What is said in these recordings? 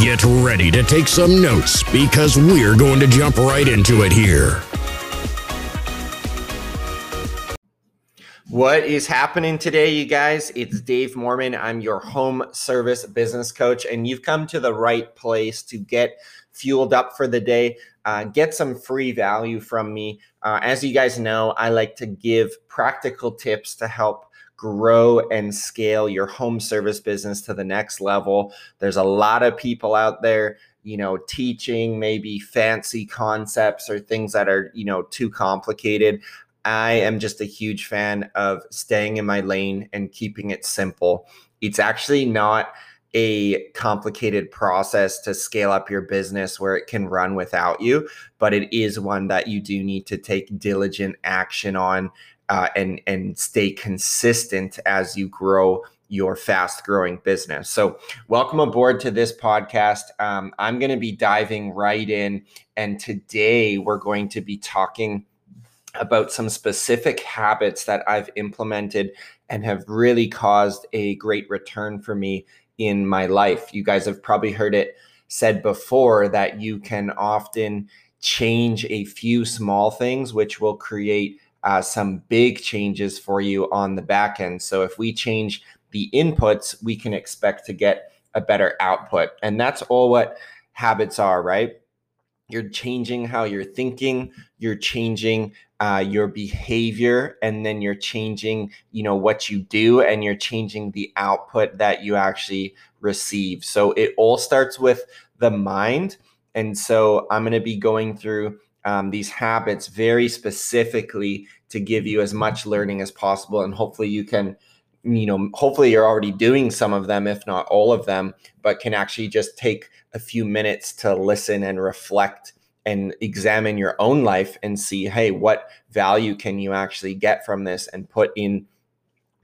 Get ready to take some notes because we're going to jump right into it here. What is happening today, you guys? It's Dave Moerman. I'm your home service business coach, and you've come to the right place to get fueled up for the day, uh, get some free value from me. Uh, as you guys know, I like to give practical tips to help grow and scale your home service business to the next level. There's a lot of people out there you know teaching maybe fancy concepts or things that are you know too complicated I am just a huge fan of staying in my lane and keeping it simple. It's actually not a complicated process to scale up your business where it can run without you, but it is one that you do need to take diligent action on uh, and and stay consistent as you grow your fast growing business. So, welcome aboard to this podcast. Um, I'm going to be diving right in, and today we're going to be talking about some specific habits that I've implemented and have really caused a great return for me in my life. You guys have probably heard it said before that you can often change a few small things, which will create uh, some big changes for you on the back end. So if we change the inputs, we can expect to get a better output. And that's all what habits are, right? You're changing how you're thinking, you're changing uh, your behavior and then you're changing you know what you do and you're changing the output that you actually receive so it all starts with the mind and so i'm going to be going through um, these habits very specifically to give you as much learning as possible and hopefully you can you know hopefully you're already doing some of them if not all of them but can actually just take a few minutes to listen and reflect and examine your own life and see hey what value can you actually get from this and put in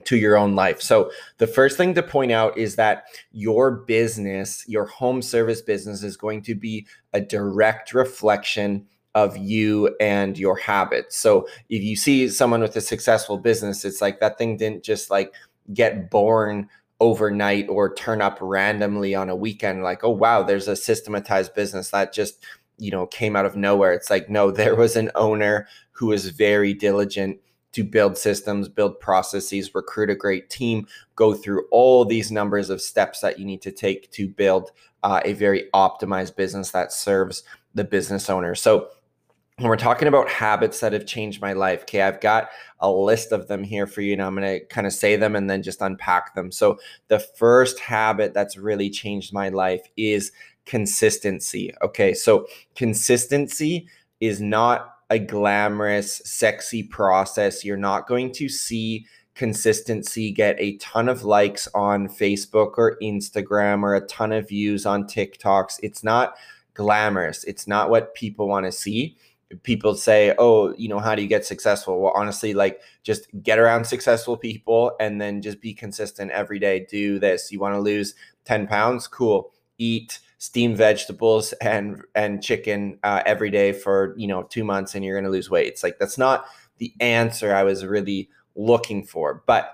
to your own life. So, the first thing to point out is that your business, your home service business, is going to be a direct reflection of you and your habits. So, if you see someone with a successful business, it's like that thing didn't just like get born overnight or turn up randomly on a weekend like oh wow there's a systematized business that just you know came out of nowhere it's like no there was an owner who was very diligent to build systems build processes recruit a great team go through all these numbers of steps that you need to take to build uh, a very optimized business that serves the business owner so when we're talking about habits that have changed my life, okay, I've got a list of them here for you, and I'm going to kind of say them and then just unpack them. So, the first habit that's really changed my life is consistency. Okay, so consistency is not a glamorous, sexy process. You're not going to see consistency get a ton of likes on Facebook or Instagram or a ton of views on TikToks. It's not glamorous, it's not what people want to see. People say, Oh, you know, how do you get successful? Well, honestly, like just get around successful people and then just be consistent every day. Do this. You want to lose 10 pounds? Cool. Eat steamed vegetables and and chicken uh, every day for you know two months and you're going to lose weight it's like that's not the answer i was really looking for but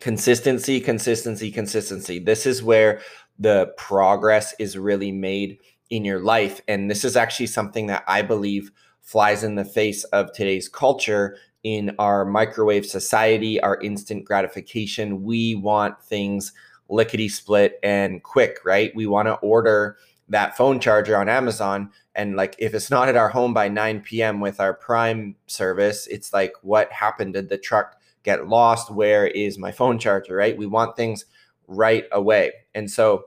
consistency consistency consistency this is where the progress is really made in your life and this is actually something that i believe flies in the face of today's culture in our microwave society our instant gratification we want things lickety split and quick, right? We want to order that phone charger on Amazon. And like, if it's not at our home by 9 p.m. with our Prime service, it's like, what happened? Did the truck get lost? Where is my phone charger, right? We want things right away. And so,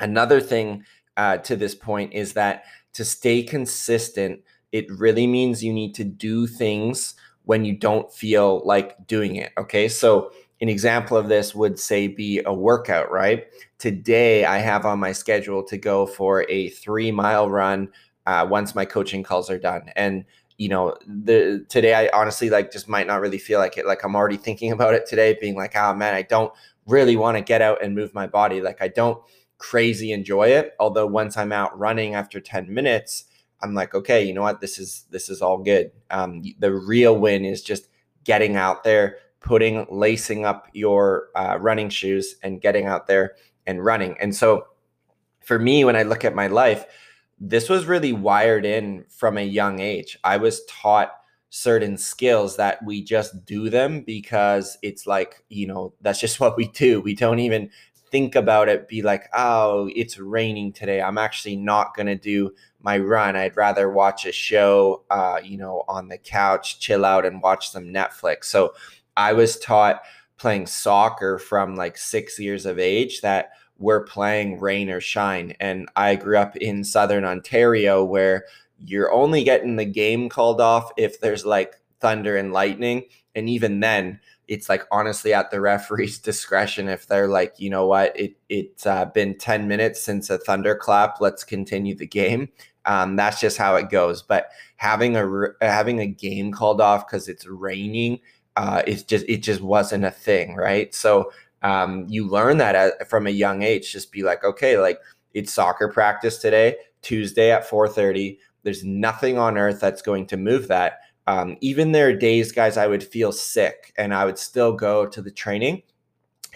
another thing uh, to this point is that to stay consistent, it really means you need to do things when you don't feel like doing it. Okay. So, an example of this would say be a workout, right? Today I have on my schedule to go for a three mile run uh, once my coaching calls are done. And you know, the today I honestly like just might not really feel like it. Like I'm already thinking about it today, being like, oh man, I don't really want to get out and move my body. Like I don't crazy enjoy it. Although once I'm out running after 10 minutes, I'm like, okay, you know what? This is this is all good. Um, the real win is just getting out there, putting lacing up your uh, running shoes and getting out there and running. And so for me, when I look at my life, this was really wired in from a young age. I was taught certain skills that we just do them because it's like, you know, that's just what we do. We don't even think about it, be like, oh, it's raining today. I'm actually not going to do my run. I'd rather watch a show, uh, you know, on the couch, chill out and watch some Netflix. So I was taught playing soccer from like six years of age that we're playing rain or shine. And I grew up in Southern Ontario where you're only getting the game called off if there's like thunder and lightning. And even then, it's like honestly at the referee's discretion if they're like, you know what, it it's uh, been 10 minutes since a thunderclap, let's continue the game. Um, that's just how it goes. But having a having a game called off because it's raining, uh, it's just it just wasn't a thing, right? So um, you learn that at, from a young age. Just be like, okay, like it's soccer practice today, Tuesday at four thirty. There's nothing on earth that's going to move that. Um, even there are days, guys, I would feel sick and I would still go to the training,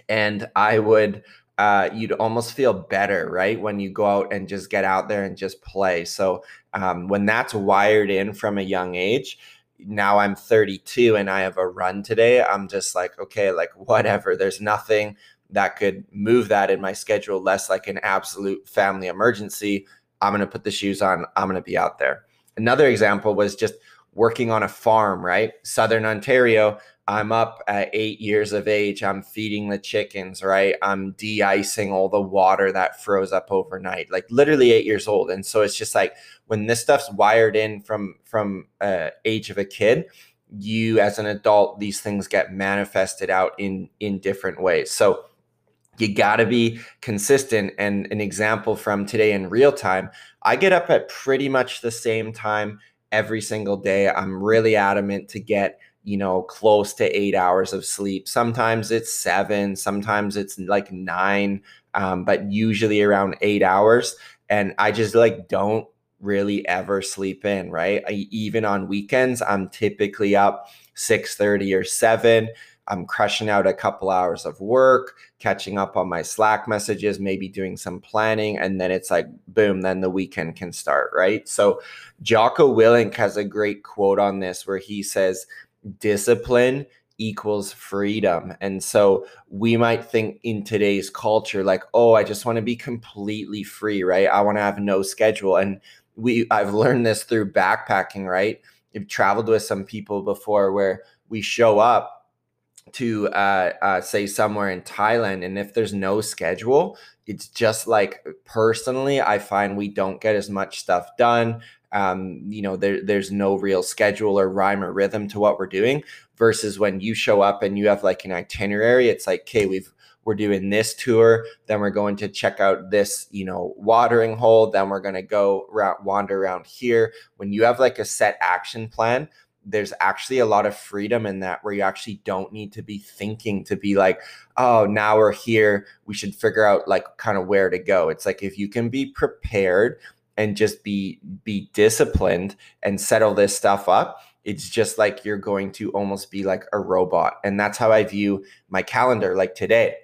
and I would uh, you'd almost feel better, right? When you go out and just get out there and just play. So um, when that's wired in from a young age, now I'm 32 and I have a run today. I'm just like, okay, like whatever. There's nothing that could move that in my schedule less like an absolute family emergency. I'm going to put the shoes on. I'm going to be out there. Another example was just working on a farm, right? Southern Ontario, I'm up at eight years of age. I'm feeding the chickens, right? I'm de icing all the water that froze up overnight, like literally eight years old. And so it's just like when this stuff's wired in from from uh, age of a kid, you as an adult, these things get manifested out in in different ways. So you got to be consistent. And an example from today in real time, I get up at pretty much the same time every single day. I'm really adamant to get you know, close to eight hours of sleep. Sometimes it's seven, sometimes it's like nine, um, but usually around eight hours. And I just like don't really ever sleep in, right? I, even on weekends, I'm typically up 6:30 or 7. I'm crushing out a couple hours of work, catching up on my Slack messages, maybe doing some planning, and then it's like boom, then the weekend can start, right? So Jocko Willink has a great quote on this where he says, discipline equals freedom. And so we might think in today's culture, like, oh, I just want to be completely free, right? I want to have no schedule. And we I've learned this through backpacking, right? I've traveled with some people before where we show up to uh, uh, say somewhere in Thailand, and if there's no schedule, it's just like personally, I find we don't get as much stuff done um, you know, there, there's no real schedule or rhyme or rhythm to what we're doing versus when you show up and you have like an itinerary, it's like, okay, we've, we're doing this tour, then we're going to check out this, you know, watering hole, then we're going to go wander around here. When you have like a set action plan, there's actually a lot of freedom in that where you actually don't need to be thinking to be like, oh, now we're here. We should figure out like kind of where to go. It's like if you can be prepared and just be be disciplined and settle this stuff up it's just like you're going to almost be like a robot and that's how i view my calendar like today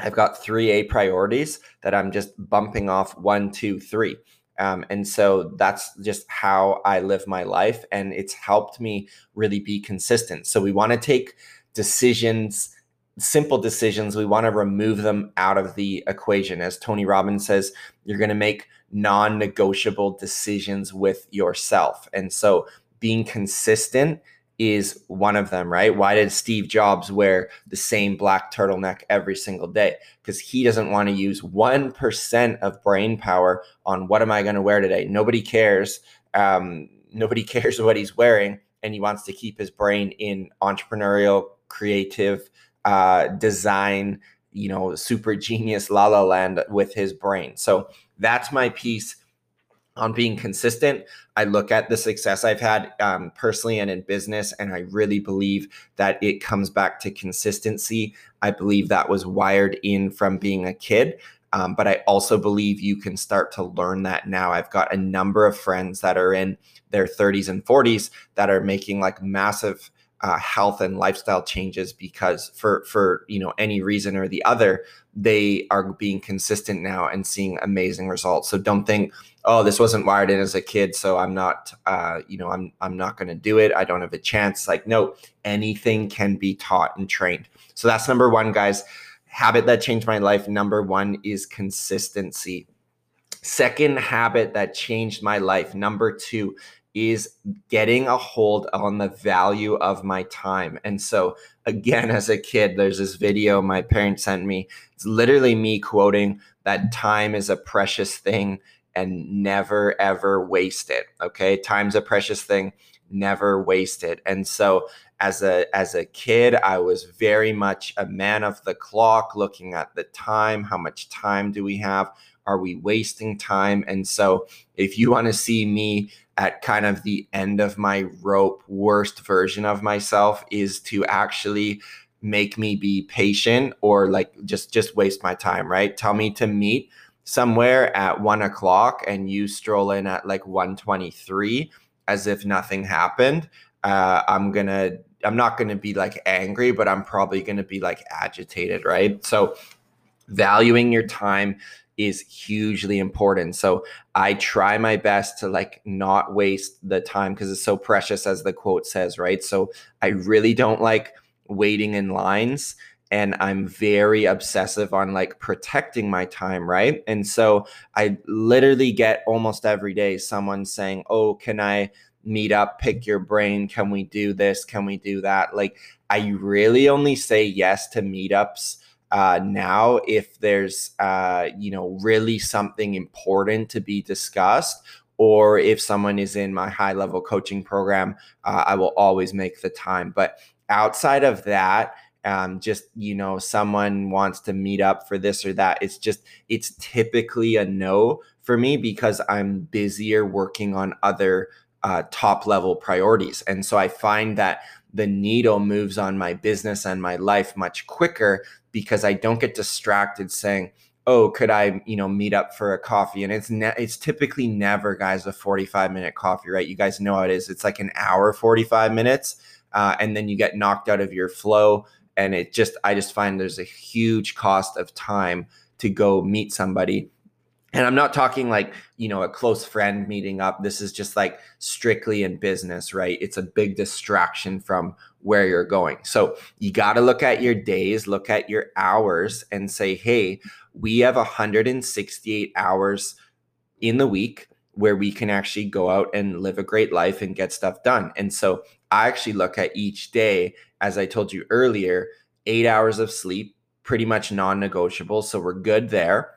i've got three a priorities that i'm just bumping off one two three um, and so that's just how i live my life and it's helped me really be consistent so we want to take decisions simple decisions we want to remove them out of the equation as tony robbins says you're going to make non negotiable decisions with yourself. And so being consistent is one of them, right? Why did Steve Jobs wear the same black turtleneck every single day? Because he doesn't want to use 1% of brain power on what am I going to wear today? Nobody cares. Um, nobody cares what he's wearing. And he wants to keep his brain in entrepreneurial, creative, uh, design, you know, super genius la la land with his brain. So that's my piece on being consistent. I look at the success I've had um, personally and in business, and I really believe that it comes back to consistency. I believe that was wired in from being a kid. Um, but I also believe you can start to learn that now. I've got a number of friends that are in their 30s and 40s that are making like massive uh, health and lifestyle changes because for for you know any reason or the other they are being consistent now and seeing amazing results so don't think oh this wasn't wired in as a kid so i'm not uh, you know i'm i'm not going to do it. I don't have a chance. Like no anything can be taught and trained. So that's number one guys. Habit that changed my life number one is consistency. Second habit that changed my life number two is getting a hold on the value of my time. And so, again, as a kid, there's this video my parents sent me. It's literally me quoting that time is a precious thing and never ever waste it. Okay. Time's a precious thing, never waste it. And so, as a as a kid i was very much a man of the clock looking at the time how much time do we have are we wasting time and so if you want to see me at kind of the end of my rope worst version of myself is to actually make me be patient or like just just waste my time right tell me to meet somewhere at one o'clock and you stroll in at like 123 as if nothing happened uh, i'm gonna i'm not gonna be like angry but i'm probably gonna be like agitated right so valuing your time is hugely important. So I try my best to like not waste the time because it's so precious as the quote says, right? So I really don't like waiting in lines and I'm very obsessive on like protecting my time, right? And so I literally get almost every day someone saying, "Oh, can I meet up, pick your brain? Can we do this? Can we do that?" Like I really only say yes to meetups uh, now if there's uh, you know really something important to be discussed or if someone is in my high level coaching program uh, i will always make the time but outside of that um, just you know someone wants to meet up for this or that it's just it's typically a no for me because i'm busier working on other uh, top level priorities and so i find that the needle moves on my business and my life much quicker because I don't get distracted saying, "Oh, could I, you know, meet up for a coffee?" And it's ne- it's typically never, guys, a forty-five minute coffee, right? You guys know how it is. It's like an hour, forty-five minutes, uh, and then you get knocked out of your flow. And it just, I just find there's a huge cost of time to go meet somebody and I'm not talking like, you know, a close friend meeting up. This is just like strictly in business, right? It's a big distraction from where you're going. So you got to look at your days, look at your hours, and say, hey, we have 168 hours in the week where we can actually go out and live a great life and get stuff done. And so I actually look at each day, as I told you earlier, eight hours of sleep, pretty much non negotiable. So we're good there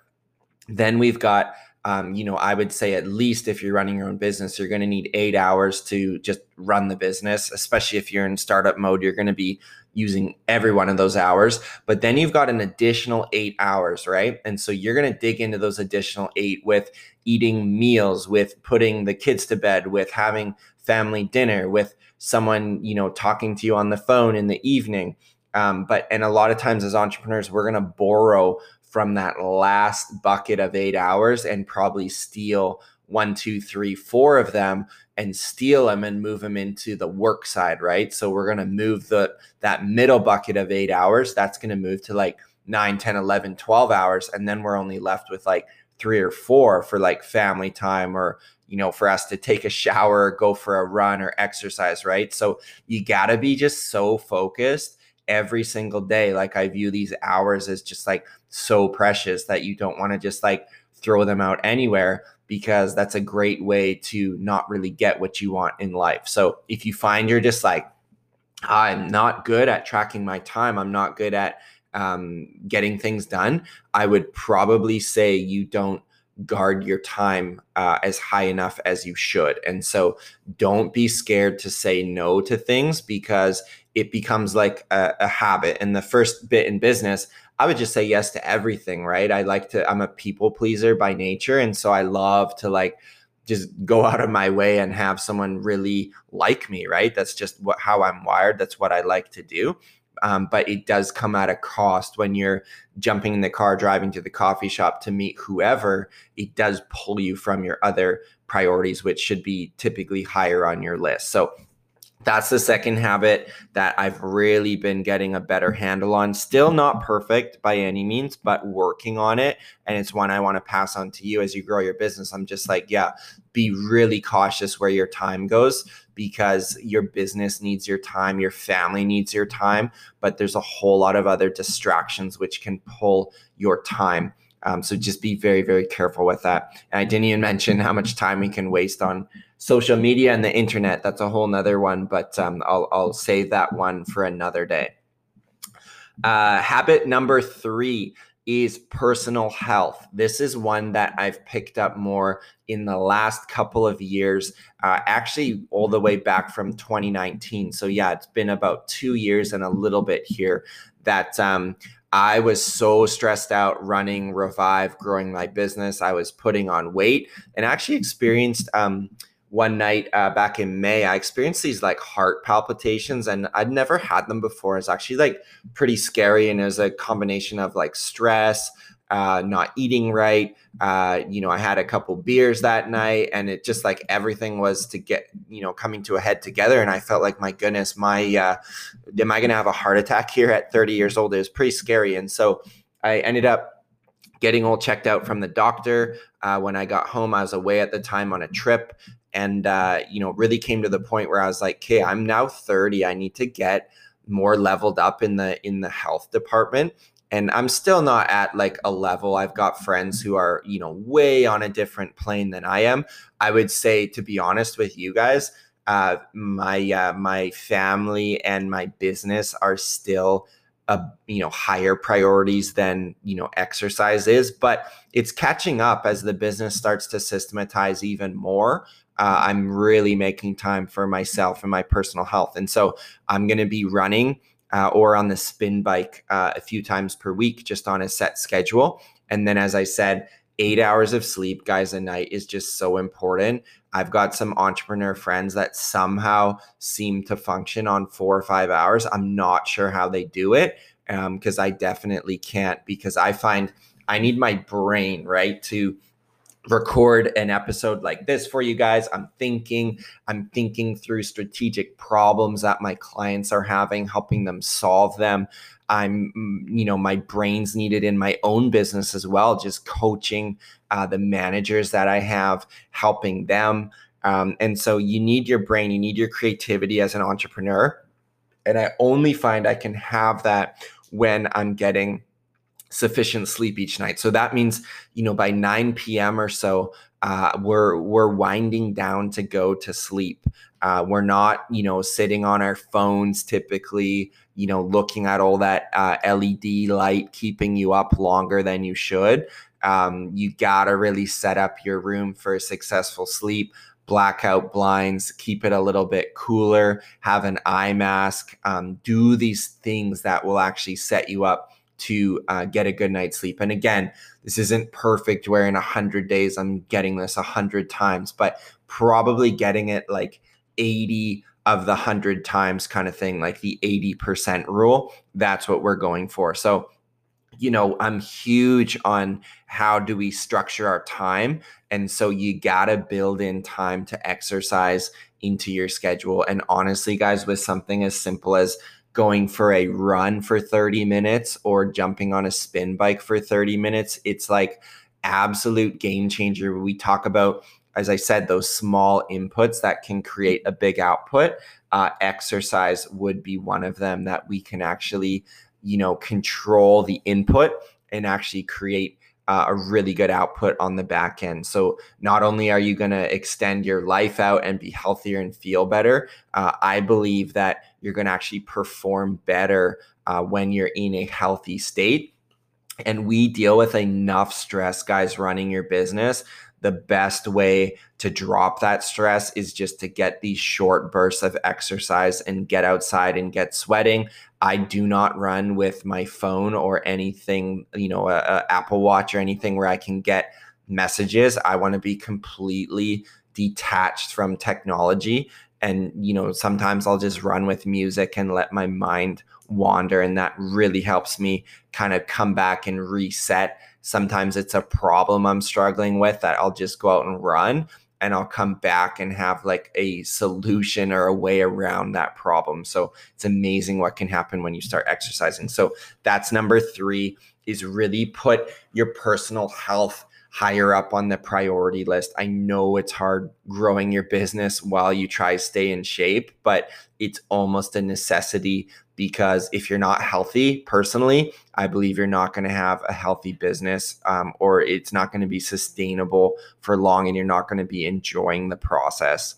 then we've got, um, you know, I would say at least if you're running your own business, you're going to need eight hours to just run the business, especially if you're in startup mode, you're going to be using every one of those hours. But then you've got an additional eight hours, right? And so you're going to dig into those additional eight with eating meals, with putting the kids to bed, with having family dinner, with someone, you know, talking to you on the phone in the evening. Um, but and a lot of times as entrepreneurs, we're going to borrow from that last bucket of eight hours and probably steal one, two, three, four of them and steal them and move them into the work side, right? So we're going to move the that middle bucket of eight hours. That's going to move to like 9, 10, 11, 12 hours. And then we're only left with like three or four for like family time or, you know, for us to take a shower, go for a run or exercise, right? So you got to be just so focused every single day. Like I view these hours as just like so precious that you don't want to just like throw them out anywhere because that's a great way to not really get what you want in life. So if you find you're just like, I'm not good at tracking my time, I'm not good at um, getting things done, I would probably say you don't guard your time uh, as high enough as you should. And so don't be scared to say no to things because it becomes like a, a habit. And the first bit in business, I would just say yes to everything, right? I like to, I'm a people pleaser by nature. And so I love to like just go out of my way and have someone really like me, right? That's just what how I'm wired. That's what I like to do. Um, but it does come at a cost when you're jumping in the car, driving to the coffee shop to meet whoever. It does pull you from your other priorities, which should be typically higher on your list. So that's the second habit that I've really been getting a better handle on. Still not perfect by any means, but working on it. And it's one I want to pass on to you as you grow your business. I'm just like, yeah, be really cautious where your time goes because your business needs your time, your family needs your time, but there's a whole lot of other distractions which can pull your time. Um, so just be very, very careful with that. And I didn't even mention how much time we can waste on social media and the internet. That's a whole nother one, but um, I'll, I'll save that one for another day. Uh, habit number three is personal health. This is one that I've picked up more in the last couple of years, uh, actually, all the way back from 2019. So, yeah, it's been about two years and a little bit here that um, I was so stressed out running Revive, growing my business. I was putting on weight and actually experienced. Um, one night uh, back in May, I experienced these like heart palpitations, and I'd never had them before. It's actually like pretty scary, and it was a combination of like stress, uh, not eating right. Uh, you know, I had a couple beers that night, and it just like everything was to get you know coming to a head together, and I felt like my goodness, my uh, am I going to have a heart attack here at 30 years old? It was pretty scary, and so I ended up getting all checked out from the doctor. Uh, when I got home, I was away at the time on a trip, and uh, you know really came to the point where i was like okay i'm now 30 i need to get more leveled up in the in the health department. And i'm still not at like a level. I've got friends who are you know way on a different plane than i am. I would say to be honest with you guys uh, my uh, my family and my business are still a you know higher priorities than you know exercise is but it's catching up as the business starts to systematize even more uh, I'm really making time for myself and my personal health. And so I'm going to be running uh, or on the spin bike uh, a few times per week, just on a set schedule. And then, as I said, eight hours of sleep, guys, a night is just so important. I've got some entrepreneur friends that somehow seem to function on four or five hours. I'm not sure how they do it because um, I definitely can't because I find I need my brain, right, to record an episode like this for you guys. I'm thinking, I'm thinking through strategic problems that my clients are having, helping them solve them. I'm, mm, you know, my brain's needed in my own business as well, just coaching uh, the managers that I have, helping them. Um, and so you need your brain, you need your creativity as an entrepreneur. And I only find I can have that when I'm getting sufficient sleep each night. So that means, you know, by 9 p.m. or so, uh, we're we're winding down to go to sleep. Uh, we're not, you know, sitting on our phones typically, you know, looking at all that uh, LED light keeping you up longer than you should. Um, you gotta really set up your room for successful sleep. Blackout blinds, keep it a little bit cooler, have an eye mask, um, do these things that will actually set you up to uh, get a good night's sleep. And again, this isn't perfect where in a hundred days I'm getting this a hundred times, but probably getting it like 80 of the hundred times kind of thing, like the 80% rule. That's what we're going for. So, you know, I'm huge on how do we structure our time. And so you got to build in time to exercise into your schedule. And honestly, guys, with something as simple as going for a run for 30 minutes or jumping on a spin bike for 30 minutes. It's like absolute game changer. We talk about, as I said, those small inputs that can create a big output. Uh, exercise would be one of them that we can actually, you know, control the input and actually create uh, a really good output on the back end. So not only are you going to extend your life out and be healthier and feel better, uh, I believe that you're going to actually perform better uh, when you're in a healthy state. And we deal with enough stress, guys, running your business. The best way to drop that stress is just to get these short bursts of exercise and get outside and get sweating. I do not run with my phone or anything, you know, a, a Apple Watch or anything where I can get messages. I want to be completely detached from technology. And, you know, sometimes I'll just run with music and let my mind wander. And that really helps me kind of come back and reset. Sometimes it's a problem I'm struggling with that I'll just go out and run and I'll come back and have like a solution or a way around that problem. So it's amazing what can happen when you start exercising. So that's number three is really put your personal health higher up on the priority list. I know it's hard growing your business while you try to stay in shape, but it's almost a necessity because if you're not healthy personally, I believe you're not going to have a healthy business um, or it's not going to be sustainable for long and you're not going to be enjoying the process.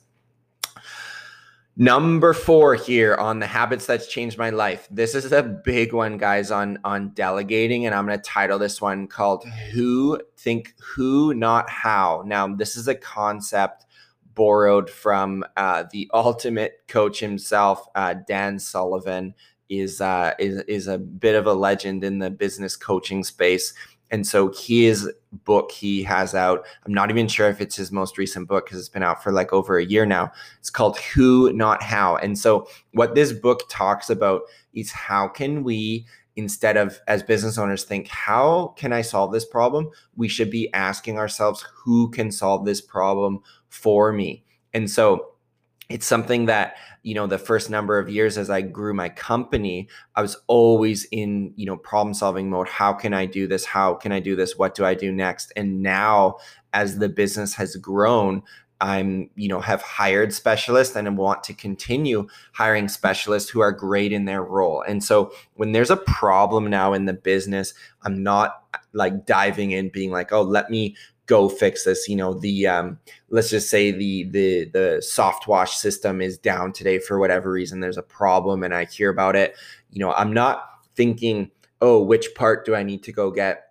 Number four here on the habits that's changed my life. This is a big one, guys, on on delegating, and I'm going to title this one called "Who Think Who, Not How." Now, this is a concept borrowed from uh, the ultimate coach himself, uh, Dan Sullivan. Is, uh, is is a bit of a legend in the business coaching space. And so his book he has out, I'm not even sure if it's his most recent book because it's been out for like over a year now. It's called Who Not How. And so what this book talks about is how can we instead of as business owners think how can I solve this problem? We should be asking ourselves who can solve this problem for me. And so it's something that you know the first number of years as i grew my company i was always in you know problem solving mode. How can i do this? How can i do this? What do i do next? And now as the business has grown i'm you know have hired specialists and want to continue hiring specialists who are great in their role. And so when there's a problem now in the business i'm not like diving in being like oh let me go fix this you know the um, let's just say the the the soft wash system is down today for whatever reason there's a problem and i hear about it. You know i'm not thinking oh which part do i need to go get?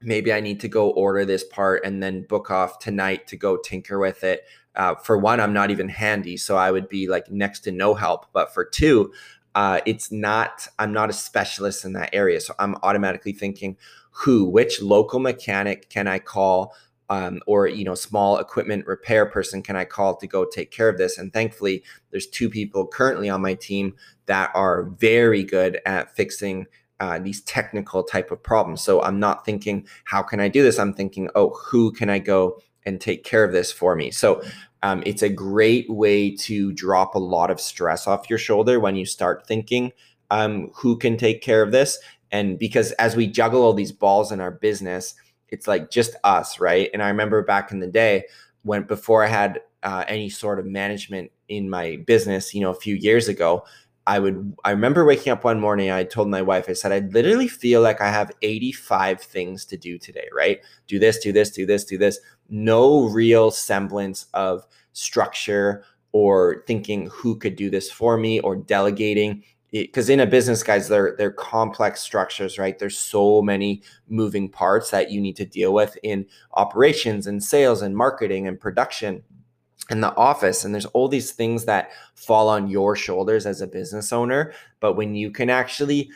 Maybe i need to go order this part and then book off tonight to go tinker with it. Uh, for one i'm not even handy so i would be like next to no help but for two uh, it's not i'm not a specialist in that area so i'm automatically thinking who which local mechanic can i call um, or you know small equipment repair person can i call to go take care of this and thankfully there's two people currently on my team that are very good at fixing uh, these technical type of problems. So i'm not thinking how can i do this? I'm thinking oh who can i go and take care of this for me? So um, it's a great way to drop a lot of stress off your shoulder when you start thinking um, who can take care of this and because as we juggle all these balls in our business it's like just us, right? And I remember back in the day when before I had uh, any sort of management in my business, you know, a few years ago, I would I remember waking up one morning, I told my wife, I said, I literally feel like I have 85 things to do today, right? Do this, do this, do this, do this. No real semblance of structure or thinking who could do this for me or delegating because in a business guys they're they're complex structures right? There's so many moving parts that you need to deal with in operations and sales and marketing and production and the office and there's all these things that fall on your shoulders as a business owner but when you can actually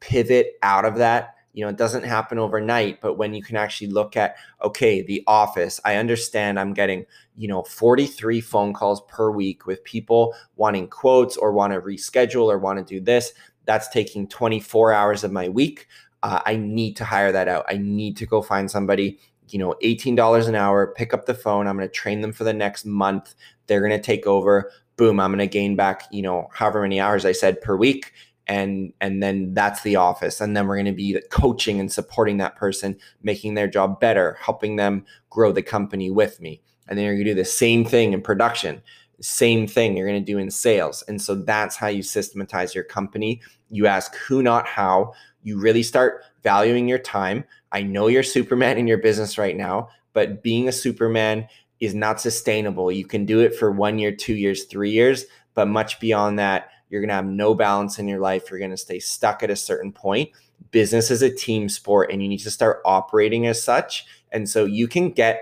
pivot out of that you know it doesn't happen overnight but when you can actually look at okay the office i understand i'm getting you know 43 phone calls per week with people wanting quotes or want to reschedule or want to do this that's taking 24 hours of my week. Uh, i need to hire that out. I need to go find somebody you know $18 an hour pick up the phone i'm going to train them for the next month they're going to take over boom i'm going to gain back you know however many hours i said per week and and then that's the office. And then we're going to be coaching and supporting that person making their job better helping them grow the company with me. And then you're going to do the same thing in production same thing. You're going to do in sales. And so that's how you systematize your company. You ask who not how. You really start valuing your time. I know you're superman in your business right now but being a superman is not sustainable. You can do it for one year two years three years but much beyond that you're going to have no balance in your life. You're going to stay stuck at a certain point. Business is a team sport and you need to start operating as such. And so you can get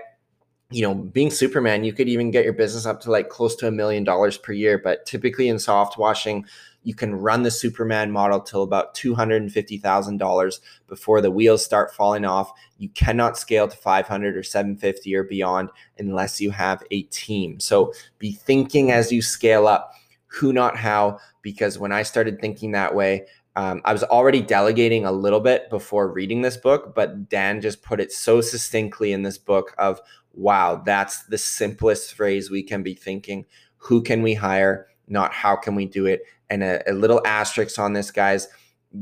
you know, being Superman, you could even get your business up to like close to a million dollars per year. But typically in soft washing, You can run the Superman model till about $250,000 before the wheels start falling off. You cannot scale to 500 or 750 or beyond unless you have a team. So be thinking as you scale up who, not how, because when I started thinking that way, um, I was already delegating a little bit before reading this book, but Dan just put it so succinctly in this book of, wow, that's the simplest phrase we can be thinking. Who can we hire? Not how can we do it? And a, a little asterisk on this, guys.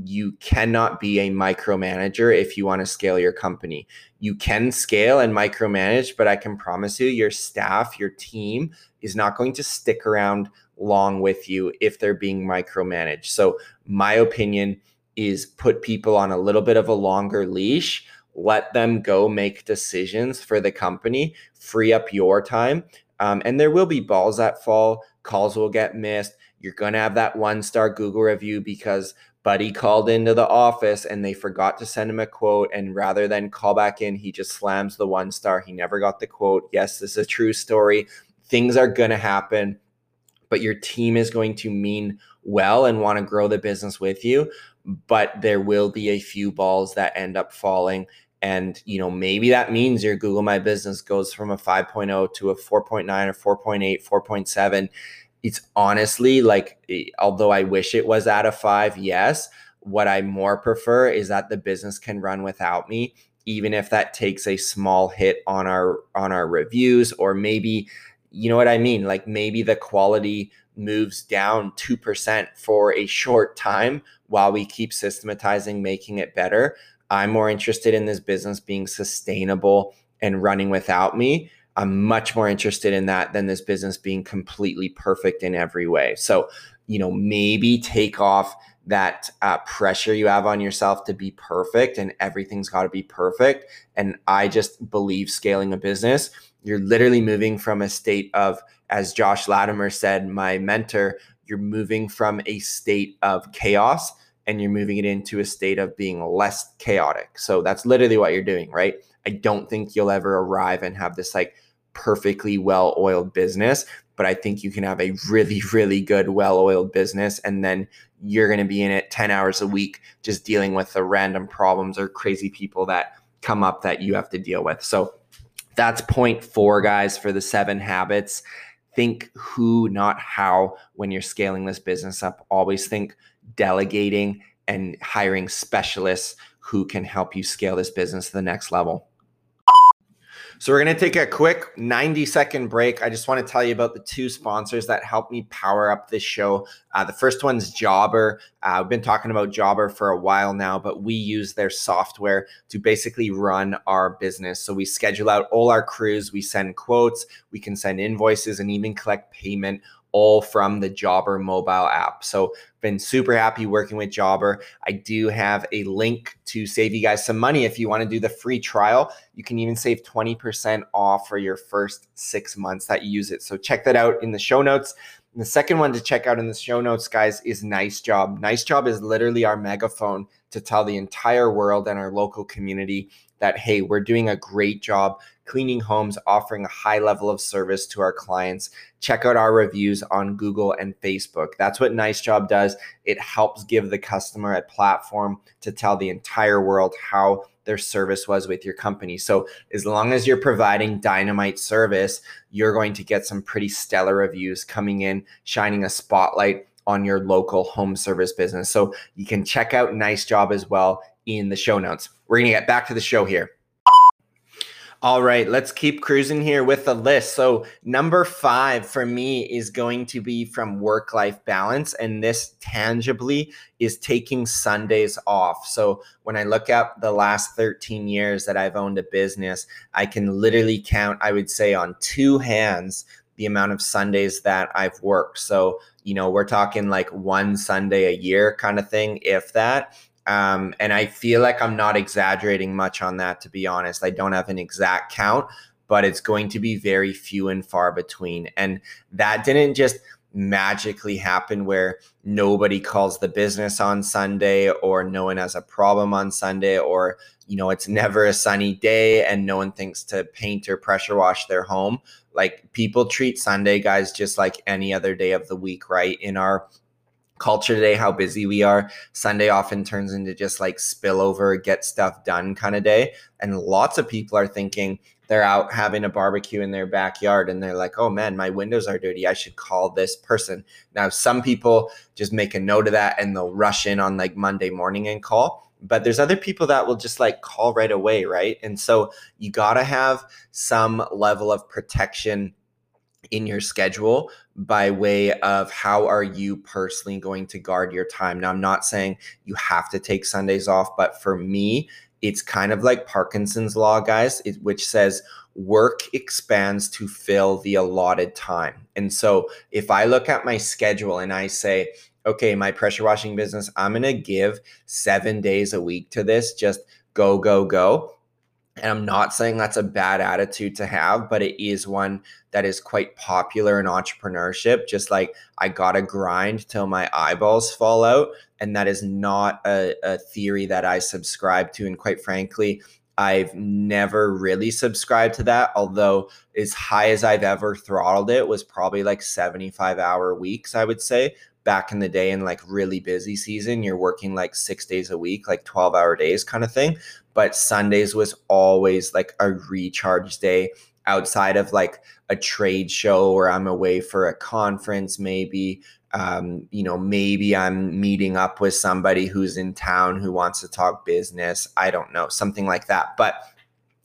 You cannot be a micromanager if you want to scale your company. You can scale and micromanage, but I can promise you, your staff, your team is not going to stick around long with you if they're being micromanaged. So, my opinion is put people on a little bit of a longer leash, let them go make decisions for the company, free up your time. Um, and there will be balls that fall, calls will get missed. You're going to have that one star Google review because Buddy called into the office and they forgot to send him a quote. And rather than call back in, he just slams the one star. He never got the quote. Yes, this is a true story. Things are going to happen but your team is going to mean well and want to grow the business with you. But there will be a few balls that end up falling. And, you know, maybe that means your Google My Business goes from a 5.0 to a 4.9 or 4.8, 4.7. It's honestly like, eh, although I wish it was at a five, yes, what I more prefer is that the business can run without me even if that takes a small hit on our on our reviews or maybe you know what I mean? Like maybe the quality moves down 2% for a short time while we keep systematizing, making it better. I'm more interested in this business being sustainable and running without me. I'm much more interested in that than this business being completely perfect in every way. So, you know, maybe take off that uh, pressure you have on yourself to be perfect and everything's got to be perfect. And I just believe scaling a business you're literally moving from a state of, as Josh Latimer said, my mentor, you're moving from a state of chaos and you're moving it into a state of being less chaotic. So that's literally what you're doing, right? I don't think you'll ever arrive and have this like perfectly well oiled business, but I think you can have a really, really good, well oiled business. And then you're going to be in it 10 hours a week, just dealing with the random problems or crazy people that come up that you have to deal with. So that's point four, guys, for the seven habits. Think who, not how, when you're scaling this business up. Always think delegating and hiring specialists who can help you scale this business to the next level. So we're going to take a quick 90 second break. I just want to tell you about the two sponsors that help me power up this show. Uh, the first one's Jobber. Uh, I've been talking about Jobber for a while now, but we use their software to basically run our business. So we schedule out all our crews, we send quotes, we can send invoices, and even collect payment all from the Jobber mobile app. So, been super happy working with Jobber. I do have a link to save you guys some money if you want to do the free trial. You can even save 20% off for your first six months that you use it. So, check that out in the show notes. And the second one to check out in the show notes, guys, is Nice Job. Nice Job is literally our megaphone to tell the entire world and our local community that, hey, we're doing a great job cleaning homes, offering a high level of service to our clients. Check out our reviews on Google and Facebook. That's what Nice Job does. It helps give the customer a platform to tell the entire world how their service was with your company. So, as long as you're providing dynamite service, you're going to get some pretty stellar reviews coming in, shining a spotlight on your local home service business. So, you can check out Nice Job as well in the show notes. We're going to get back to the show here. All right, let's keep cruising here with the list. So, number five for me is going to be from work life balance. And this tangibly is taking Sundays off. So, when I look at the last 13 years that I've owned a business, I can literally count, I would say, on two hands the amount of Sundays that I've worked. So, you know, we're talking like one Sunday a year kind of thing, if that. Um, and I feel like I'm not exaggerating much on that, to be honest. I don't have an exact count, but it's going to be very few and far between. And that didn't just magically happen where nobody calls the business on Sunday or no one has a problem on Sunday or you know it's never a sunny day and no one thinks to paint or pressure wash their home like people treat Sunday guys just like any other day of the week right in our culture today, how busy we are. Sunday often turns into just like spillover, get stuff done kind of day. And lots of people are thinking they're out having a barbecue in their backyard and they're like, oh man, my windows are dirty. I should call this person. Now, some people just make a note of that and they'll rush in on like Monday morning and call. But there's other people that will just like call right away, right? And so you got to have some level of protection in your schedule by way of how are you personally going to guard your time. Now, I'm not saying you have to take Sundays off, but for me, it's kind of like Parkinson's law, guys, it, which says work expands to fill the allotted time. And so if I look at my schedule and I say, okay, my pressure washing business, I'm going to give seven days a week to this, just go, go, go. And I'm not saying that's a bad attitude to have, but it is one that is quite popular in entrepreneurship. Just like I gotta grind till my eyeballs fall out. And that is not a, a theory that I subscribe to. And quite frankly, I've never really subscribed to that. Although as high as I've ever throttled it was probably like 75 hour weeks, I would say. Back in the day in like really busy season, you're working like six days a week, like 12 hour days kind of thing but Sundays was always like a recharge day outside of like a trade show or I'm away for a conference, maybe. Um, you know, maybe I'm meeting up with somebody who's in town who wants to talk business. I don't know, something like that. But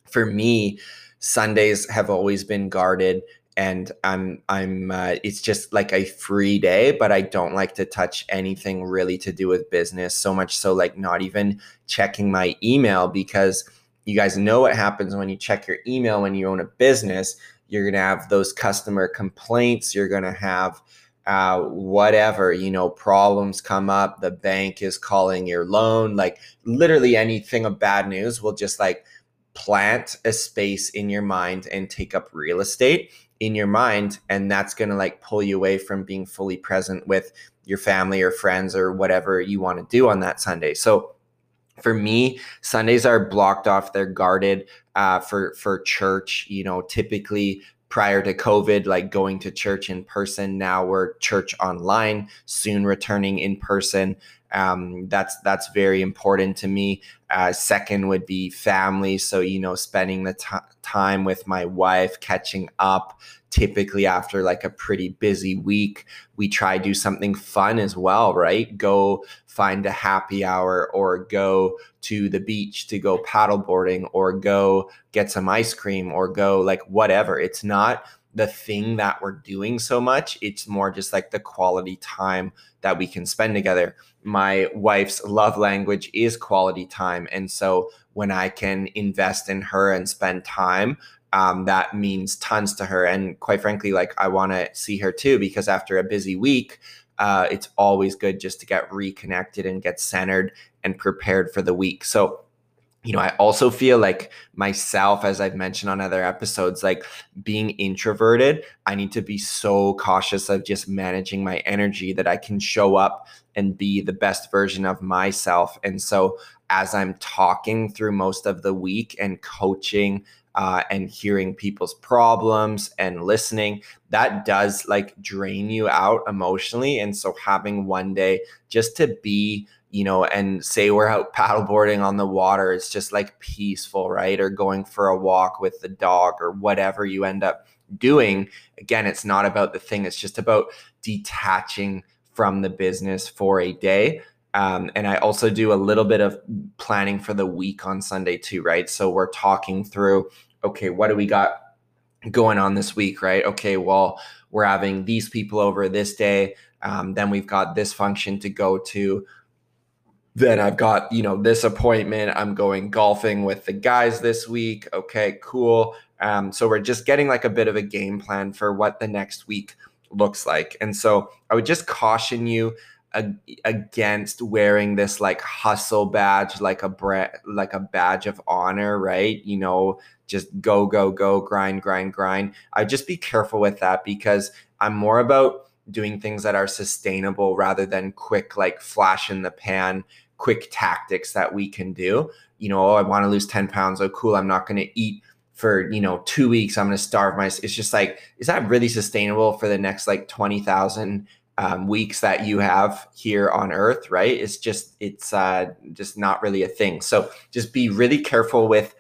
for me, Sundays have always been guarded and I'm I'm uh, it's just like a free day, but I don't like to touch anything really to do with business. So much so like not even checking my email because you guys know what happens when you check your email when you own a business. You're gonna have those customer complaints. You're gonna have uh, whatever you know problems come up. The bank is calling your loan. Like literally anything of bad news will just like plant a space in your mind and take up real estate in your mind and that's going to like pull you away from being fully present with your family or friends or whatever you want to do on that Sunday. So for me, Sundays are blocked off. They're guarded uh, for for church. You know, typically prior to COVID, like going to church in person. Now we're church online. Soon returning in person. Um, that's that's very important to me. Uh, second would be family. So you know, spending the t- time with my wife, catching up. Typically after like a pretty busy week, we try do something fun as well, right? Go find a happy hour, or go to the beach to go paddleboarding, or go get some ice cream, or go like whatever. It's not the thing that we're doing so much. It's more just like the quality time that we can spend together. My wife's love language is quality time. And so when I can invest in her and spend time, um, that means tons to her. And quite frankly, like I want to see her too, because after a busy week, uh, it's always good just to get reconnected and get centered and prepared for the week. So you know, I also feel like myself, as I've mentioned on other episodes, like being introverted, I need to be so cautious of just managing my energy that I can show up and be the best version of myself. And so, as I'm talking through most of the week and coaching uh, and hearing people's problems and listening, that does like drain you out emotionally. And so, having one day just to be you know, and say we're out paddleboarding on the water, it's just like peaceful, right? Or going for a walk with the dog or whatever you end up doing. Again, it's not about the thing, it's just about detaching from the business for a day. Um, and I also do a little bit of planning for the week on Sunday too, right? So we're talking through, okay, what do we got going on this week, right? Okay, well, we're having these people over this day. Um, then we've got this function to go to then I've got, you know, this appointment. I'm going golfing with the guys this week. Okay, cool. Um, so we're just getting like a bit of a game plan for what the next week looks like. And so I would just caution you against wearing this like hustle badge, like a brand, like a badge of honor, right? You know, just go, go, go, grind, grind, grind. I just be careful with that because I'm more about doing things that are sustainable rather than quick, like flash in the pan quick tactics that we can do. You know, oh, I want to lose 10 pounds. Oh, cool. I'm not going to eat for, you know, two weeks. I'm going to starve myself. It's just like, is that really sustainable for the next like 20,000 um, weeks that you have here on earth right it's just it's uh, just not really a thing so just be really careful with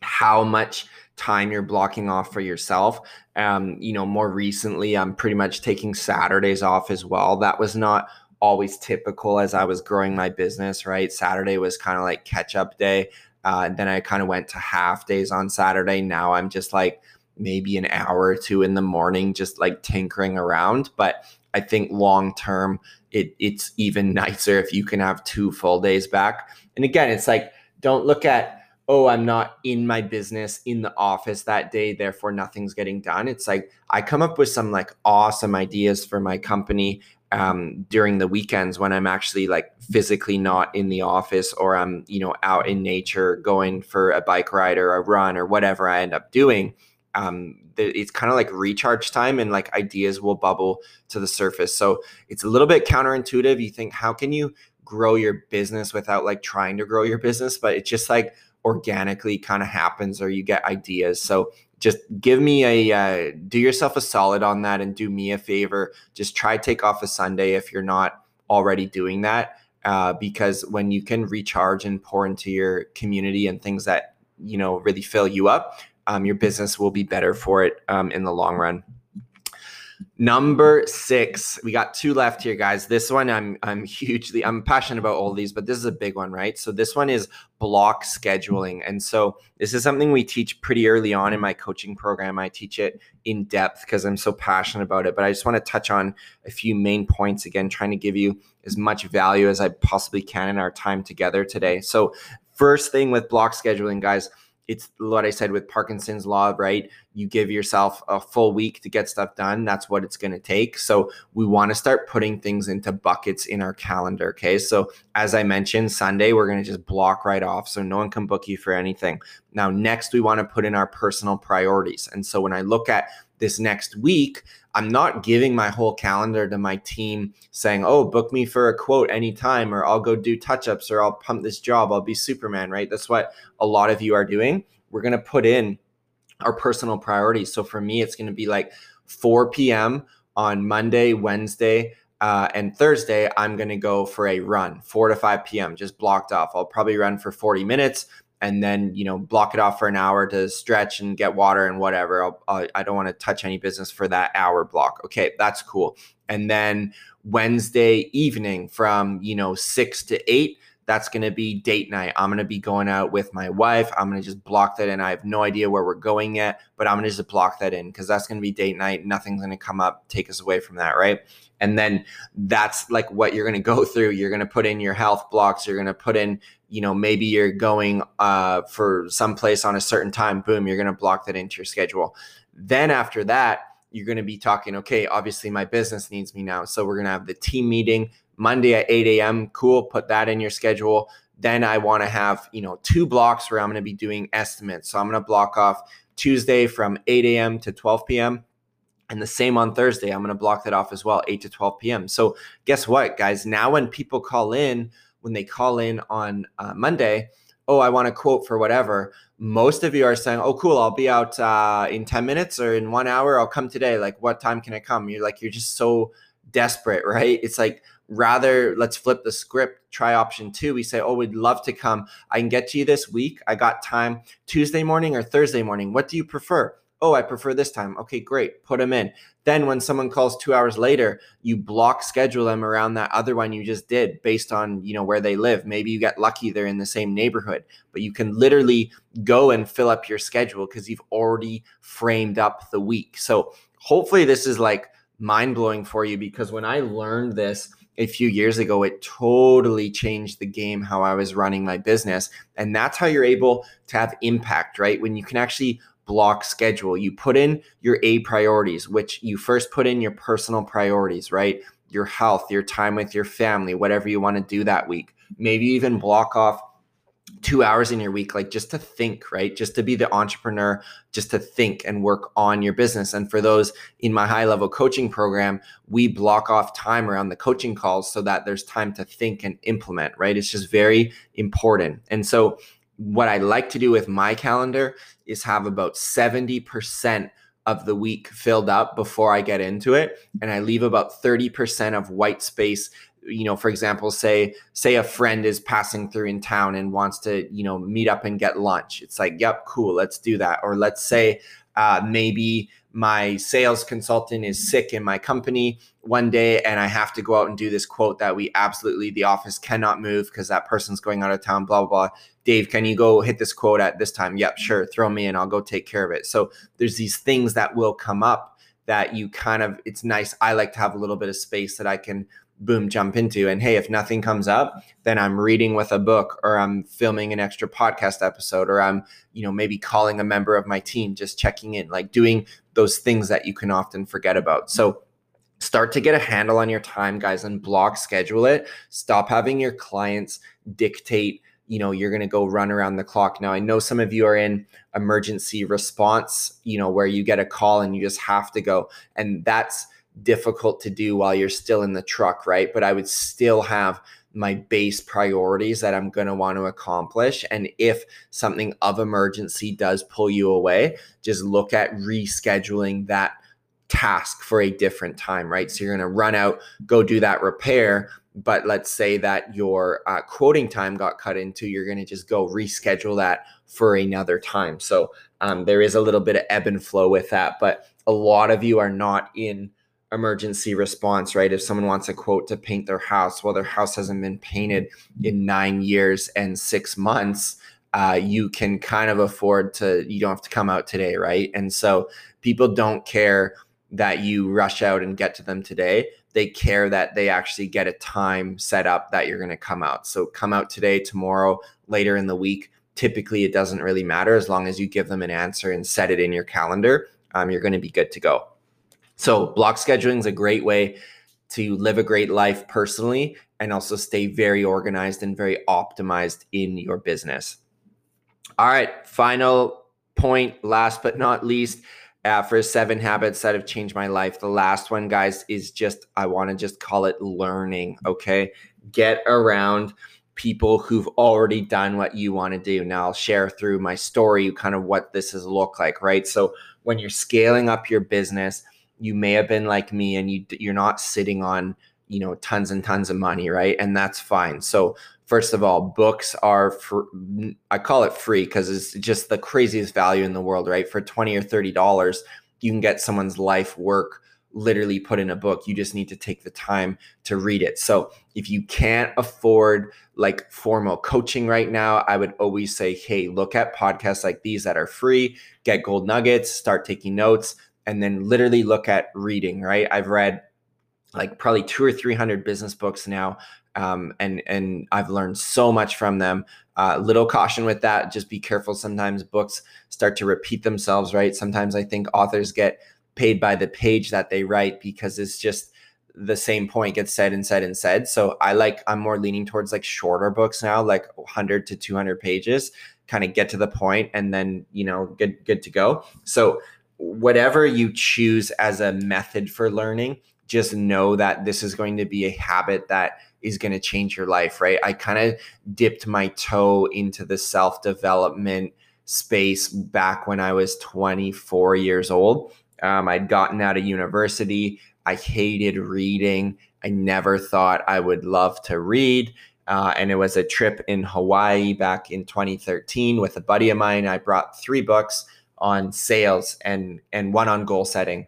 how much time you're blocking off for yourself. Um, you know more recently i'm pretty much taking saturdays off as well. That was not always typical as i was growing my business right? Saturday was kind of like catch up day uh, then i kind of went to half days on saturday. Now i'm just like maybe an hour or two in the morning just like tinkering around but I think long term, it, it's even nicer if you can have two full days back. And again, it's like, don't look at, oh, I'm not in my business in the office that day, therefore nothing's getting done. It's like I come up with some like awesome ideas for my company um, during the weekends when I'm actually like physically not in the office or I'm, you know, out in nature going for a bike ride or a run or whatever I end up doing um, it's kind of like recharge time and like ideas will bubble to the surface. So it's a little bit counterintuitive. You think, how can you grow your business without like trying to grow your business? But it's just like organically kind of happens or you get ideas. So just give me a uh, do yourself a solid on that and do me a favor. Just try take off a Sunday if you're not already doing that. Uh, because when you can recharge and pour into your community and things that you know really fill you up um, your business will be better for it um, in the long run. Number six, we got two left here, guys. This one I'm I'm hugely I'm passionate about all these, but this is a big one, right? So this one is block scheduling, and so this is something we teach pretty early on in my coaching program. I teach it in depth because I'm so passionate about it. But I just want to touch on a few main points again, trying to give you as much value as I possibly can in our time together today. So first thing with block scheduling, guys it's what I said with Parkinson's law, right? You give yourself a full week to get stuff done. That's what it's going to take. So we want to start putting things into buckets in our calendar. Okay. So as I mentioned, Sunday, we're going to just block right off so no one can book you for anything. Now, next, we want to put in our personal priorities. And so when I look at this next week, I'm not giving my whole calendar to my team saying, oh, book me for a quote anytime, or I'll go do touch ups, or I'll pump this job, I'll be Superman, right? That's what a lot of you are doing. We're going to put in our personal priorities. So for me, it's going to be like 4 p.m. on Monday, Wednesday, uh, and Thursday, I'm going to go for a run, 4 to 5 p.m., just blocked off. I'll probably run for 40 minutes and then you know block it off for an hour to stretch and get water and whatever. I'll, I'll, i do not want to touch any business for that hour block. Okay that's cool. And then wednesday evening from you know six to eight that's going to be date night. I'm going to be going out with my wife. I'm going to just block that in. I have no idea where we're going yet but i'm going to just block that in because that's going to be date night. Nothing's going to come up take us away from that right? And then that's like what you're going to go through. You're going to put in your health blocks. You're going to put in you know maybe you're going uh, for some place on a certain time boom you're going to block that into your schedule then after that you're going to be talking okay obviously my business needs me now so we're going to have the team meeting monday at 8 a.m cool put that in your schedule then i want to have you know two blocks where i'm going to be doing estimates so i'm going to block off tuesday from 8 a.m to 12 p.m and the same on Thursday. I'm going to block that off as well, 8 to 12 p.m. So, guess what, guys? Now, when people call in, when they call in on uh, Monday, oh, I want a quote for whatever, most of you are saying, oh, cool, I'll be out uh, in 10 minutes or in one hour. I'll come today. Like, what time can I come? You're like, you're just so desperate, right? It's like, rather, let's flip the script, try option two. We say, oh, we'd love to come. I can get to you this week. I got time Tuesday morning or Thursday morning. What do you prefer? Oh, I prefer this time. Okay, great. Put them in. Then when someone calls two hours later, you block schedule them around that other one you just did based on, you know, where they live. Maybe you get lucky they're in the same neighborhood, but you can literally go and fill up your schedule because you've already framed up the week. So hopefully this is like mind blowing for you because when I learned this, a few years ago, it totally changed the game how I was running my business. And that's how you're able to have impact, right? When you can actually block schedule. You put in your A priorities, which you first put in your personal priorities, right? Your health, your time with your family, whatever you want to do that week. Maybe even block off two hours in your week, like just to think, right? Just to be the entrepreneur, just to think and work on your business. And for those in my high level coaching program, we block off time around the coaching calls so that there's time to think and implement, right? It's just very important. And so what I like to do with my calendar is have about 70% of the week filled up before I get into it. And I leave about 30% of white space you know for example say say a friend is passing through in town and wants to you know meet up and get lunch it's like yep cool let's do that or let's say uh, maybe my sales consultant is sick in my company one day and I have to go out and do this quote that we absolutely, the office cannot move because that person's going out of town, blah, blah, blah. Dave, can you go hit this quote at this time? Yep, sure. Throw me in. I'll go take care of it. So there's these things that will come up that you kind of, it's nice. I like to have a little bit of space that I can boom jump into and hey if nothing comes up then i'm reading with a book or i'm filming an extra podcast episode or i'm you know maybe calling a member of my team just checking in like doing those things that you can often forget about so start to get a handle on your time guys and block schedule it stop having your clients dictate you know you're going to go run around the clock now i know some of you are in emergency response you know where you get a call and you just have to go and that's difficult to do while you're still in the truck, right? But I would still have my base priorities that I'm going to want to accomplish. And if something of emergency does pull you away, just look at rescheduling that task for a different time, right? So you're going to run out, go do that repair. But let's say that your uh, quoting time got cut into, you're going to just go reschedule that for another time. So um, there is a little bit of ebb and flow with that. But a lot of you are not in emergency response, right? If someone wants a quote to paint their house, well, their house hasn't been painted in nine years and six months, uh, you can kind of afford to, you don't have to come out today, right? And so people don't care that you rush out and get to them today. They care that they actually get a time set up that you're going to come out. So come out today, tomorrow, later in the week. Typically, it doesn't really matter as long as you give them an answer and set it in your calendar. Um, you're going to be good to go. So, block scheduling is a great way to live a great life personally and also stay very organized and very optimized in your business. All right, final point, last but not least, uh, for seven habits that have changed my life. The last one, guys, is just I want to just call it learning. Okay, get around people who've already done what you want to do. Now, I'll share through my story kind of what this has looked like, right? So, when you're scaling up your business, you may have been like me and you you're not sitting on you know tons and tons of money right and that's fine so first of all books are for i call it free because it's just the craziest value in the world right for 20 or 30 dollars you can get someone's life work literally put in a book you just need to take the time to read it so if you can't afford like formal coaching right now i would always say hey look at podcasts like these that are free get gold nuggets start taking notes and then literally look at reading, right? I've read like probably two or 300 business books now. Um, and, and I've learned so much from them. Uh, little caution with that. Just be careful. Sometimes books start to repeat themselves, right? Sometimes I think authors get paid by the page that they write because it's just the same point gets said and said and said. So I like, I'm more leaning towards like shorter books now, like 100 to 200 pages, kind of get to the point and then, you know, good, good to go. So whatever you choose as a method for learning, just know that this is going to be a habit that is going to change your life, right? I kind of dipped my toe into the self development space back when I was 24 years old. Um, I'd gotten out of university. I hated reading. I never thought I would love to read. Uh, and it was a trip in Hawaii back in 2013 with a buddy of mine. I brought three books on sales and and one on goal setting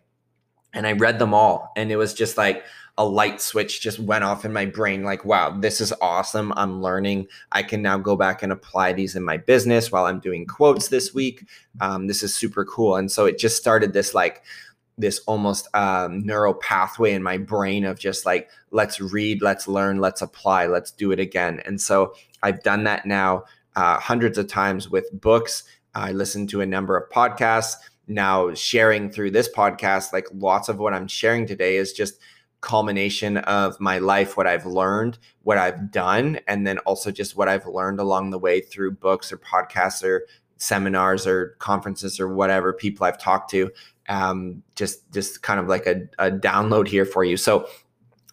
and i read them all and it was just like a light switch just went off in my brain like wow this is awesome. I'm learning. I can now go back and apply these in my business while i'm doing quotes this week. Um, this is super cool. And so it just started this like this almost um, neural pathway in my brain of just like let's read let's learn let's apply let's do it again. And so i've done that now uh, hundreds of times with books. I listen to a number of podcasts. Now, sharing through this podcast, like lots of what I'm sharing today is just culmination of my life, what I've learned, what I've done, and then also just what I've learned along the way through books or podcasts or seminars or conferences or whatever people I've talked to. Um, just just kind of like a, a download here for you. So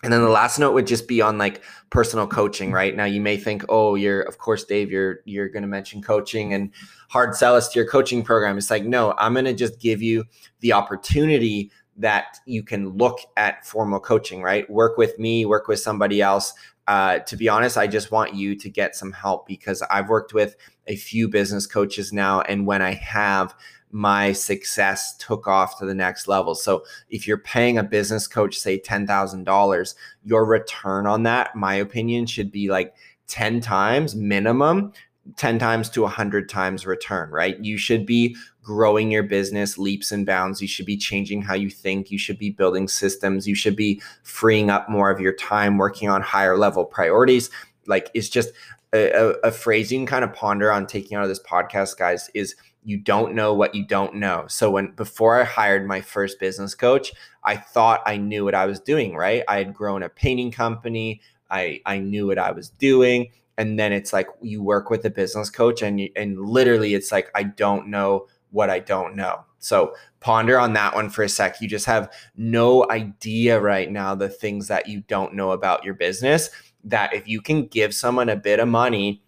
And then the last note would just be on like personal coaching, right? Now you may think, oh, you're of course, Dave, you're you're gonna mention coaching and hard sell us to your coaching program. It's like, no, I'm gonna just give you the opportunity that you can look at formal coaching, right? Work with me, work with somebody else. Uh, to be honest, I just want you to get some help because I've worked with a few business coaches now. And when I have, my success took off to the next level. So if you're paying a business coach, say $10,000, your return on that, my opinion, should be like 10 times minimum 10 times to 100 times return, right? You should be growing your business leaps and bounds. You should be changing how you think. You should be building systems. You should be freeing up more of your time working on higher level priorities. Like it's just a, a, a phrase you can kind of ponder on taking out of this podcast, guys, is you don't know what you don't know. So when before I hired my first business coach, I thought I knew what I was doing, right? I had grown a painting company. I I knew what I was doing. And then it's like you work with a business coach and you, and literally it's like I don't know what I don't know. So ponder on that one for a sec. You just have no idea right now the things that you don't know about your business that if you can give someone a bit of money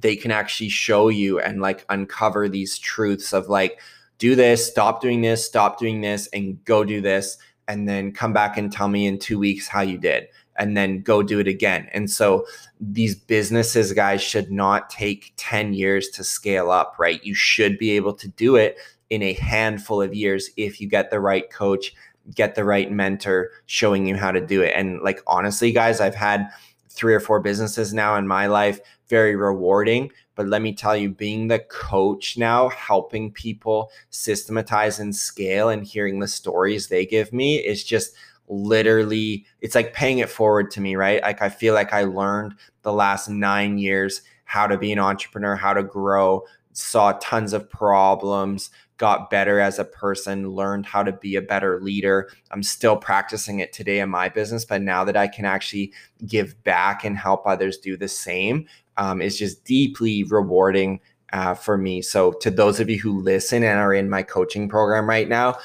they can actually show you and like uncover these truths of like do this stop doing this stop doing this and go do this and then come back and tell me in 2 weeks how you did and then go do it again. And so these businesses guys should not take 10 years to scale up right? You should be able to do it in a handful of years if you get the right coach get the right mentor showing you how to do it. And like honestly guys i've had three or four businesses now in my life very rewarding. But let me tell you, being the coach now, helping people systematize and scale and hearing the stories they give me is just literally, it's like paying it forward to me, right? Like I feel like I learned the last nine years how to be an entrepreneur, how to grow, saw tons of problems, got better as a person, learned how to be a better leader. I'm still practicing it today in my business, but now that I can actually give back and help others do the same, um, is just deeply rewarding uh, for me. So, to those of you who listen and are in my coaching program right now,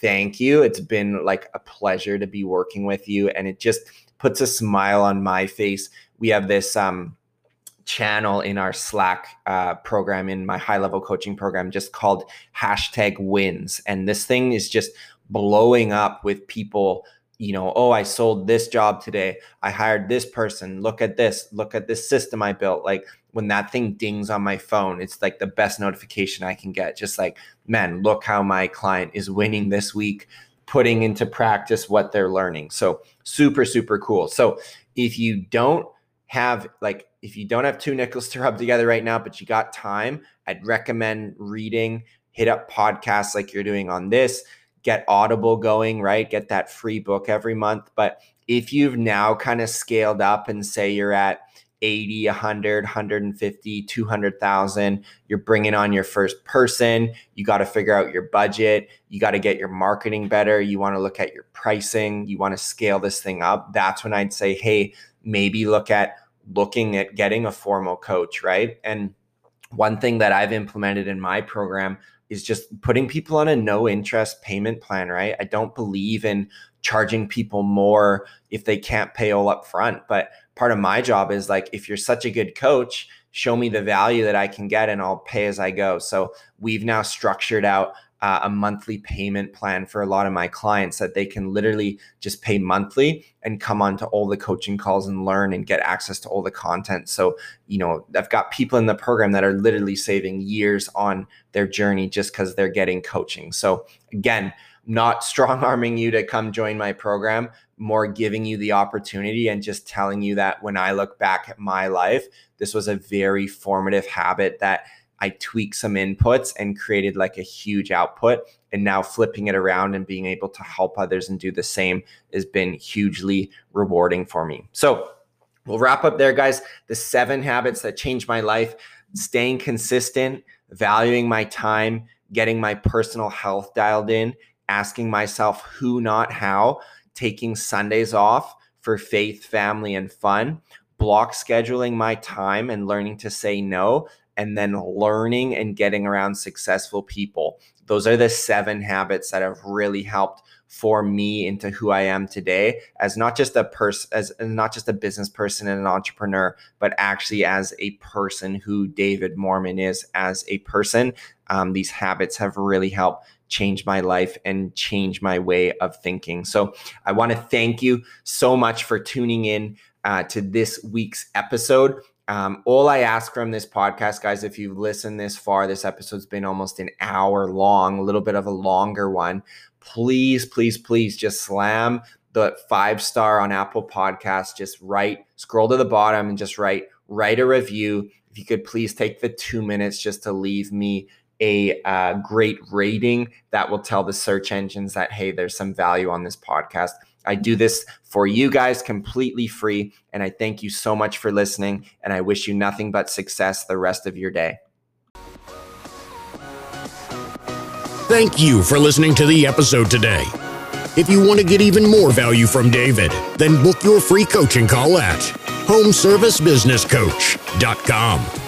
thank you. It's been like a pleasure to be working with you, and it just puts a smile on my face. We have this um, channel in our Slack uh, program, in my high level coaching program, just called hashtag wins. And this thing is just blowing up with people you know, oh, I sold this job today. I hired this person. Look at this. Look at this system I built. Like when that thing dings on my phone, it's like the best notification I can get. Just like, man, look how my client is winning this week, putting into practice what they're learning. So super, super cool. So if you don't have like, if you don't have two nickels to rub together right now, but you got time, I'd recommend reading, hit up podcasts like you're doing on this get Audible going, right? Get that free book every month. But if you've now kind of scaled up and say you're at 80, 100, 150, 200,000, you're bringing on your first person, you got to figure out your budget, you got to get your marketing better, you want to look at your pricing, you want to scale this thing up. That's when I'd say, hey, maybe look at looking at getting a formal coach, right? And one thing that I've implemented in my program is just putting people on a no interest payment plan, right? I don't believe in charging people more if they can't pay all up front. But part of my job is like, if you're such a good coach, show me the value that I can get and I'll pay as I go. So we've now structured out uh, a monthly payment plan for a lot of my clients that they can literally just pay monthly and come on to all the coaching calls and learn and get access to all the content. So, you know, I've got people in the program that are literally saving years on their journey just because they're getting coaching. So, again, not strong arming you to come join my program, more giving you the opportunity and just telling you that when I look back at my life, this was a very formative habit that I tweaked some inputs and created like a huge output. And now flipping it around and being able to help others and do the same has been hugely rewarding for me. So we'll wrap up there, guys. The seven habits that changed my life staying consistent, valuing my time, getting my personal health dialed in, asking myself who, not how, taking Sundays off for faith, family, and fun, block scheduling my time and learning to say no, and then learning and getting around successful people. Those are the seven habits that have really helped for me into who I am today as not just a person, as not just a business person and an entrepreneur, but actually as a person who David Moerman is as a person. Um, these habits have really helped change my life and change my way of thinking. So I want to thank you so much for tuning in uh, to this week's episode. Um, all I ask from this podcast, guys, if you've listened this far, this episode's been almost an hour long, a little bit of a longer one. Please, please, please just slam the five star on Apple Podcasts. Just write, scroll to the bottom and just write, write a review. If you could please take the two minutes just to leave me a uh, great rating that will tell the search engines that, hey, there's some value on this podcast. I do this for you guys completely free. And I thank you so much for listening. And I wish you nothing but success the rest of your day. Thank you for listening to the episode today. If you want to get even more value from David, then book your free coaching call at homeservicebusinesscoach.com.